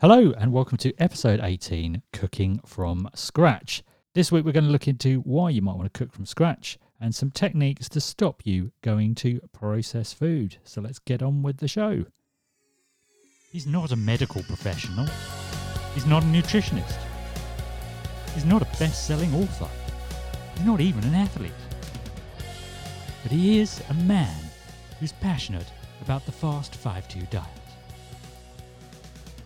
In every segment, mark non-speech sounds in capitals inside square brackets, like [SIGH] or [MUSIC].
Hello, and welcome to episode 18 Cooking from Scratch. This week, we're going to look into why you might want to cook from scratch and some techniques to stop you going to processed food. So, let's get on with the show. He's not a medical professional, he's not a nutritionist, he's not a best selling author, he's not even an athlete. But he is a man who's passionate about the fast 5 2 diet.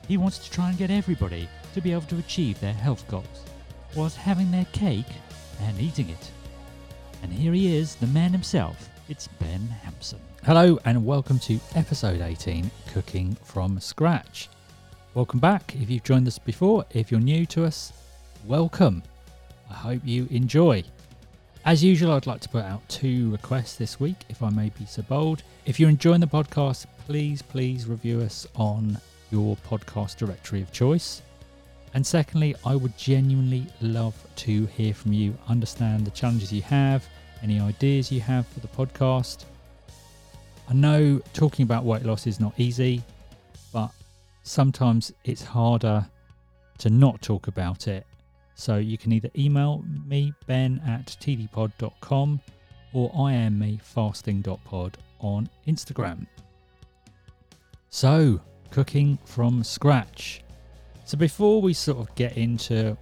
He wants to try and get everybody to be able to achieve their health goals whilst having their cake and eating it. And here he is, the man himself. It's Ben Hampson. Hello, and welcome to episode 18 Cooking from Scratch. Welcome back if you've joined us before. If you're new to us, welcome. I hope you enjoy. As usual, I'd like to put out two requests this week, if I may be so bold. If you're enjoying the podcast, please, please review us on your podcast directory of choice. And secondly, I would genuinely love to hear from you, understand the challenges you have, any ideas you have for the podcast. I know talking about weight loss is not easy, but sometimes it's harder to not talk about it. So you can either email me, ben at tdpod.com, or iammefasting.pod on Instagram. So, cooking from scratch. So before we sort of get into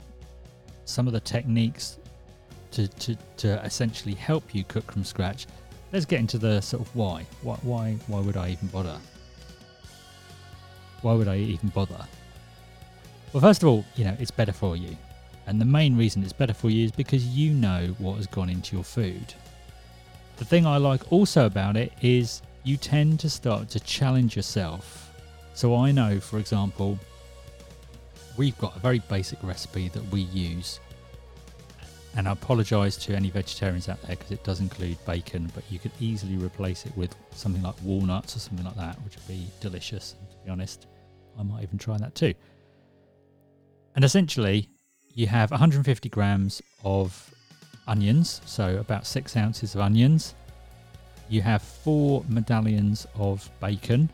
some of the techniques to, to, to essentially help you cook from scratch, let's get into the sort of why. Why why why would I even bother? Why would I even bother? Well, first of all, you know, it's better for you. And the main reason it's better for you is because you know what has gone into your food. The thing I like also about it is you tend to start to challenge yourself so I know, for example, we've got a very basic recipe that we use. And I apologise to any vegetarians out there because it does include bacon, but you could easily replace it with something like walnuts or something like that, which would be delicious. And to be honest, I might even try that too. And essentially, you have 150 grams of onions, so about six ounces of onions. You have four medallions of bacon,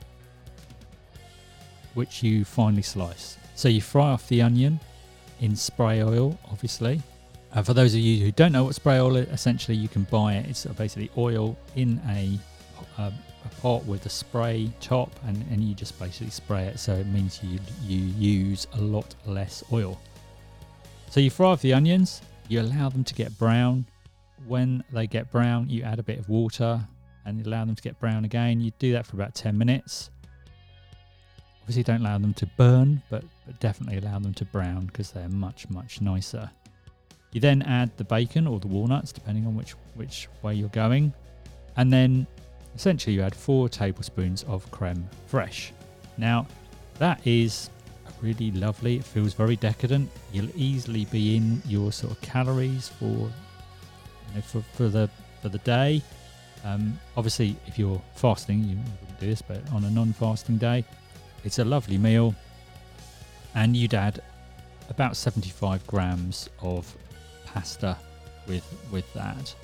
which you finely slice. So you fry off the onion in spray oil, obviously. Uh, for those of you who don't know what spray oil is, essentially you can buy it. It's basically oil in a, uh, a pot with a spray top, and, and you just basically spray it. So it means you you use a lot less oil. So you fry off the onions. You allow them to get brown. When they get brown, you add a bit of water and allow them to get brown again. You do that for about 10 minutes. Obviously, don't allow them to burn, but, but definitely allow them to brown because they're much, much nicer. You then add the bacon or the walnuts, depending on which, which way you're going. And then essentially, you add four tablespoons of creme fraiche. Now, that is really lovely. It feels very decadent. You'll easily be in your sort of calories for you know, for, for the for the day. Um, obviously, if you're fasting, you wouldn't do this, but on a non-fasting day, it's a lovely meal, and you'd add about 75 grams of pasta with with that.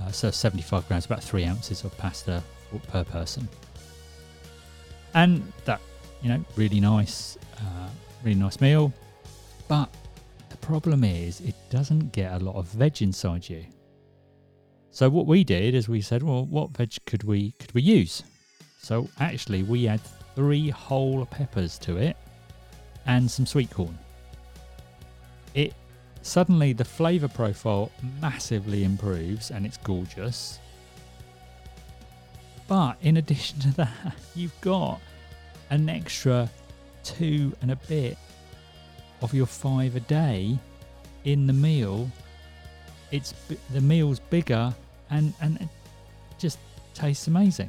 Uh, so 75 grams, about three ounces of pasta per person, and that you know really nice, uh, really nice meal. But the problem is it doesn't get a lot of veg inside you. So what we did is we said, well, what veg could we could we use? So actually, we add three whole peppers to it and some sweet corn. It suddenly the flavor profile massively improves and it's gorgeous. But in addition to that, [LAUGHS] you've got an extra two and a bit of your five a day in the meal. It's the meal's bigger and and it just tastes amazing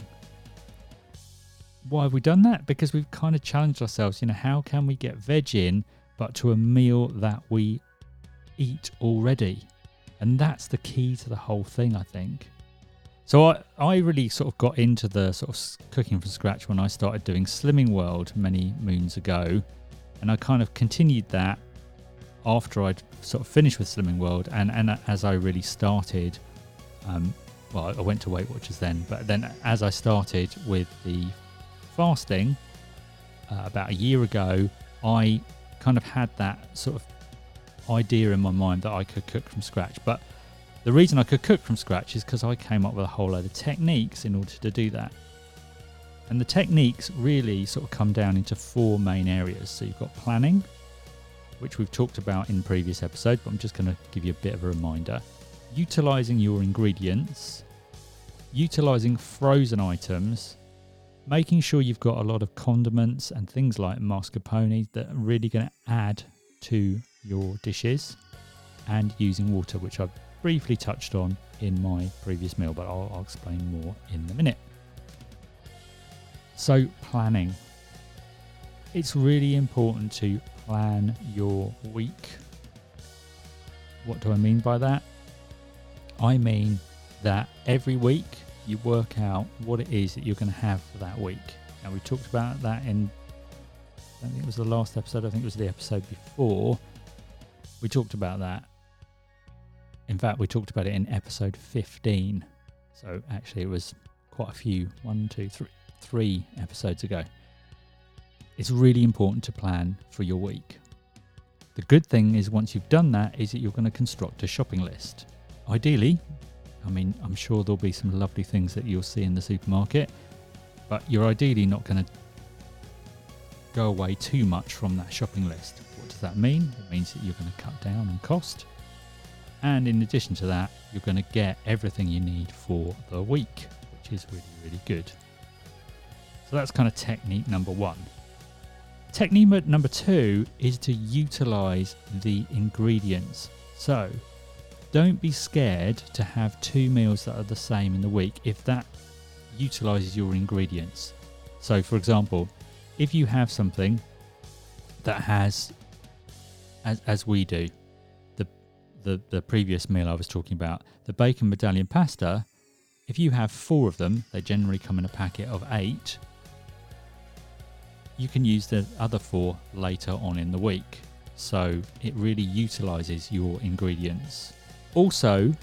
why have we done that? Because we've kind of challenged ourselves. You know, how can we get veg in, but to a meal that we eat already? And that's the key to the whole thing, I think. So I, I really sort of got into the sort of cooking from scratch when I started doing Slimming World many moons ago. And I kind of continued that after I'd sort of finished with Slimming World and, and as I really started, um, well, I went to Weight Watchers then, but then as I started with the fasting uh, about a year ago, I kind of had that sort of idea in my mind that I could cook from scratch. But the reason I could cook from scratch is because I came up with a whole load of techniques in order to do that. And the techniques really sort of come down into four main areas. So you've got planning, which we've talked about in previous episodes, but I'm just going to give you a bit of a reminder. Utilizing your ingredients, utilizing frozen items, making sure you've got a lot of condiments and things like mascarpone that are really going to add to your dishes, and using water, which I've briefly touched on in my previous meal, but I'll, I'll explain more in a minute. So, planning. It's really important to plan your week. What do I mean by that? I mean that every week you work out what it is that you're going to have for that week. Now, we talked about that in, I think it was the last episode, I think it was the episode before. We talked about that. In fact, we talked about it in episode 15. So, actually, it was quite a few one, two, three, three episodes ago. It's really important to plan for your week. The good thing is, once you've done that, is that you're going to construct a shopping list. Ideally, I mean, I'm sure there'll be some lovely things that you'll see in the supermarket, but you're ideally not going to go away too much from that shopping list. What does that mean? It means that you're going to cut down on cost. And in addition to that, you're going to get everything you need for the week, which is really, really good. So that's kind of technique number one. Technique number two is to utilize the ingredients. So don't be scared to have two meals that are the same in the week if that utilizes your ingredients. So, for example, if you have something that has, as, as we do, the, the, the previous meal I was talking about, the bacon medallion pasta, if you have four of them, they generally come in a packet of eight. You can use the other four later on in the week. So it really utilizes your ingredients. Also,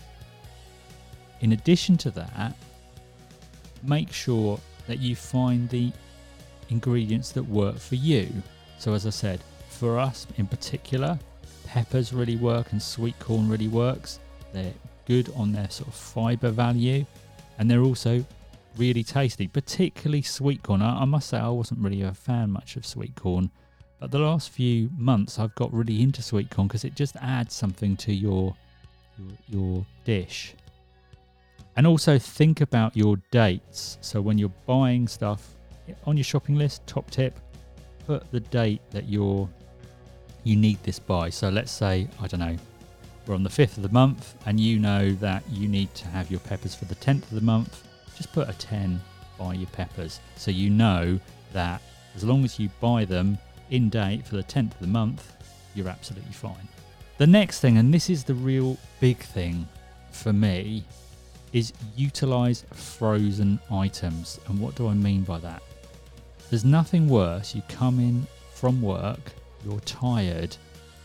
in addition to that, make sure that you find the ingredients that work for you. So, as I said, for us in particular, peppers really work and sweet corn really works. They're good on their sort of fiber value and they're also really tasty, particularly sweet corn. I, I must say, I wasn't really a fan much of sweet corn, but the last few months I've got really into sweet corn because it just adds something to your your, your dish. And also think about your dates. So when you're buying stuff on your shopping list, top tip, put the date that you're you need this by. So let's say, I don't know, we're on the 5th of the month and you know that you need to have your peppers for the 10th of the month, just put a 10 by your peppers. So you know that as long as you buy them in date for the 10th of the month, you're absolutely fine. The next thing, and this is the real big thing for me, is utilize frozen items. And what do I mean by that? There's nothing worse. You come in from work, you're tired,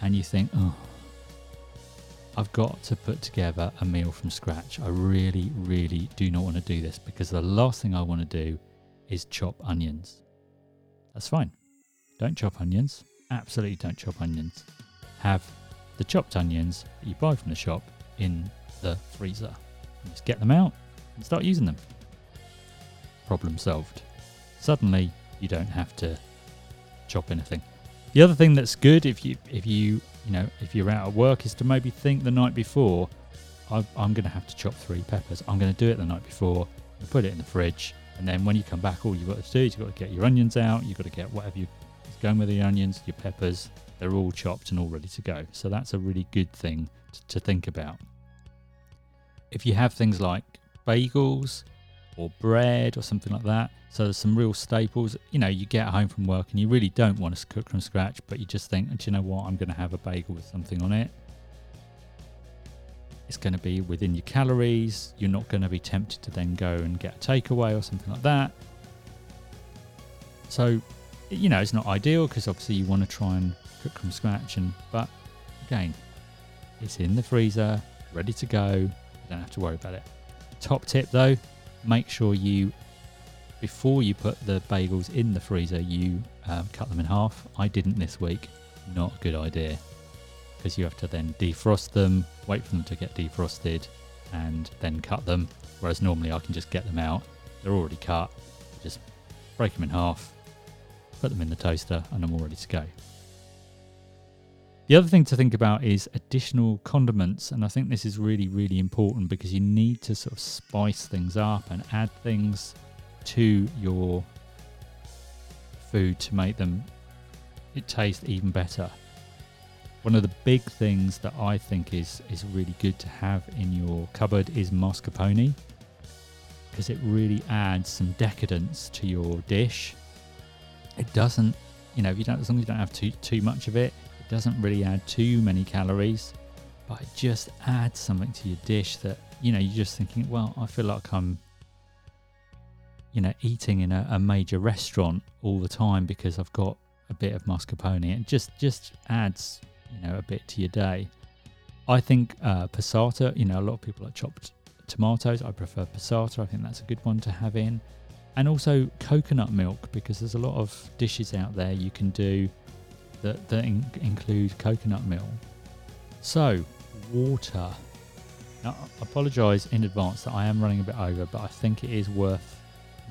and you think, oh, I've got to put together a meal from scratch. I really, really do not want to do this because the last thing I want to do is chop onions. That's fine. Don't chop onions. Absolutely don't chop onions. Have the chopped onions that you buy from the shop in the freezer. Just get them out and start using them. Problem solved. Suddenly, you don't have to chop anything. The other thing that's good if you if you you know if you're out at work is to maybe think the night before. i am going to have to chop three peppers. I'm going to do it the night before. and put it in the fridge, and then when you come back, all you've got to do is you've got to get your onions out. You've got to get whatever you going with the onions, your peppers, they're all chopped and all ready to go. So that's a really good thing to, to think about. If you have things like bagels or bread or something like that, so there's some real staples. You know, you get home from work and you really don't want to cook from scratch, but you just think, do you know what? I'm going to have a bagel with something on it. It's going to be within your calories. You're not going to be tempted to then go and get a takeaway or something like that. So, you know, it's not ideal because obviously you want to try and cook from scratch. And but again, it's in the freezer, ready to go. You don't have to worry about it. Top tip though, make sure you before you put the bagels in the freezer, you um, cut them in half. I didn't this week. Not a good idea because you have to then defrost them, wait for them to get defrosted, and then cut them. Whereas normally I can just get them out, they're already cut, just break them in half, put them in the toaster, and I'm all ready to go. The other thing to think about is additional condiments, and I think this is really, really important because you need to sort of spice things up and add things to your food to make them it taste even better. One of the big things that I think is is really good to have in your cupboard is mascarpone because it really adds some decadence to your dish. It doesn't, you know, if you don't as long as you don't have too too much of it, it doesn't really add too many calories, but it just adds something to your dish that you know you're just thinking, well, I feel like I'm you know eating in a, a major restaurant all the time because I've got a bit of mascarpone. It just just adds you know a bit to your day. I think uh, passata. You know, a lot of people like chopped tomatoes. I prefer passata. I think that's a good one to have in, and also coconut milk because there's a lot of dishes out there you can do that that in- include coconut milk. So, water. Now, I apologise in advance that I am running a bit over, but I think it is worth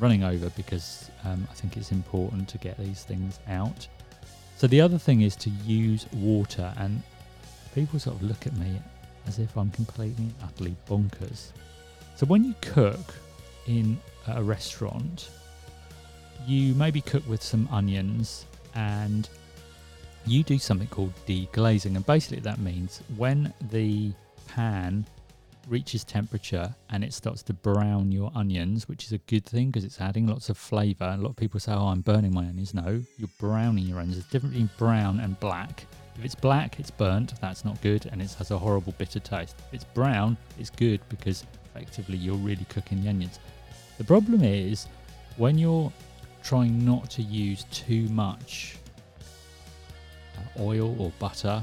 running over because um, I think it's important to get these things out. So the other thing is to use water, and people sort of look at me as if I'm completely utterly bonkers. So when you cook in a restaurant, you maybe cook with some onions and you do something called deglazing. And basically, that means when the pan reaches temperature and it starts to brown your onions, which is a good thing because it's adding lots of flavour. A lot of people say, "Oh, I'm burning my onions." No, you're browning your onions. There's difference between brown and black. If it's black, it's burnt. That's not good, and it has a horrible bitter taste. If it's brown, it's good because effectively you're really cooking the onions. The problem is when you're trying not to use too much uh, oil or butter,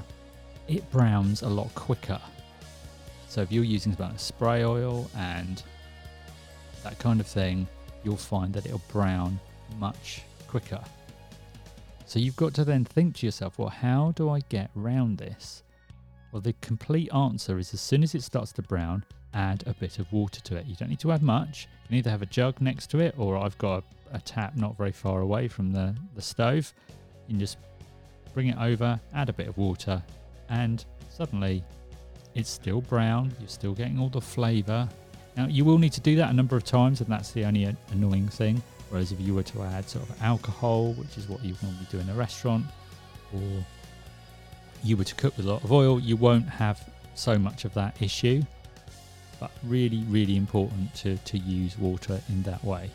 it browns a lot quicker. So if you're using about spray oil and that kind of thing, you'll find that it'll brown much quicker. So you've got to then think to yourself, well, how do I get round this? Well, the complete answer is as soon as it starts to brown, add a bit of water to it. You don't need to add much. You can either have a jug next to it, or I've got a, a tap not very far away from the, the stove. You can just bring it over, add a bit of water, and suddenly it's still brown. You're still getting all the flavour. Now, you will need to do that a number of times, and that's the only annoying thing. Whereas if you were to add sort of alcohol, which is what you normally do in a restaurant, or you were to cook with a lot of oil, you won't have so much of that issue. But really, really important to, to use water in that way.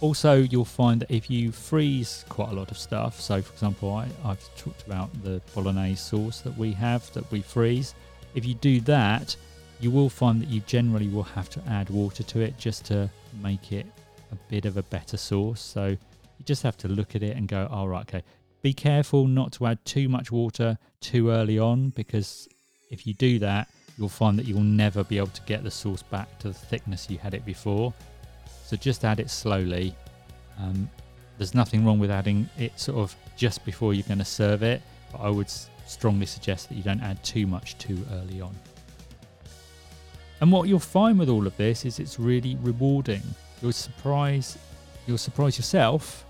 Also, you'll find that if you freeze quite a lot of stuff, so for example, I, I've talked about the bolognese sauce that we have that we freeze. If you do that, you will find that you generally will have to add water to it just to make it a bit of a better sauce. So you just have to look at it and go, all oh, right, okay. Be careful not to add too much water too early on because if you do that, you'll find that you'll never be able to get the sauce back to the thickness you had it before. So just add it slowly. Um, there's nothing wrong with adding it sort of just before you're going to serve it, but I would strongly suggest that you don't add too much too early on. And what you'll find with all of this is it's really rewarding. You'll surprise you'll surprise yourself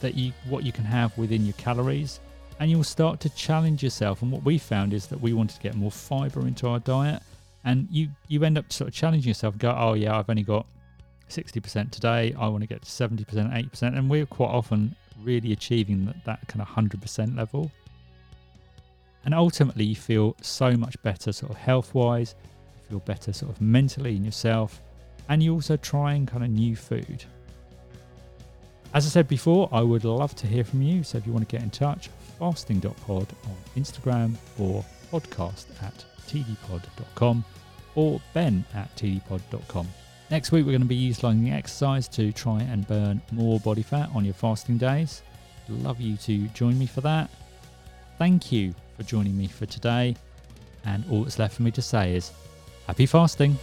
that you what you can have within your calories and you'll start to challenge yourself. And what we found is that we wanted to get more fiber into our diet. And you you end up sort of challenging yourself go oh yeah I've only got 60% today. I want to get to 70% 80% and we're quite often really achieving that, that kind of 100% level. And ultimately you feel so much better sort of health wise you feel better sort of mentally in yourself. And you also trying kind of new food. As I said before, I would love to hear from you. So if you want to get in touch, fasting.pod on Instagram or podcast at tdpod.com or ben at tdpod.com. Next week, we're going to be utilising the exercise to try and burn more body fat on your fasting days. Love you to join me for that. Thank you for joining me for today. And all that's left for me to say is happy fasting.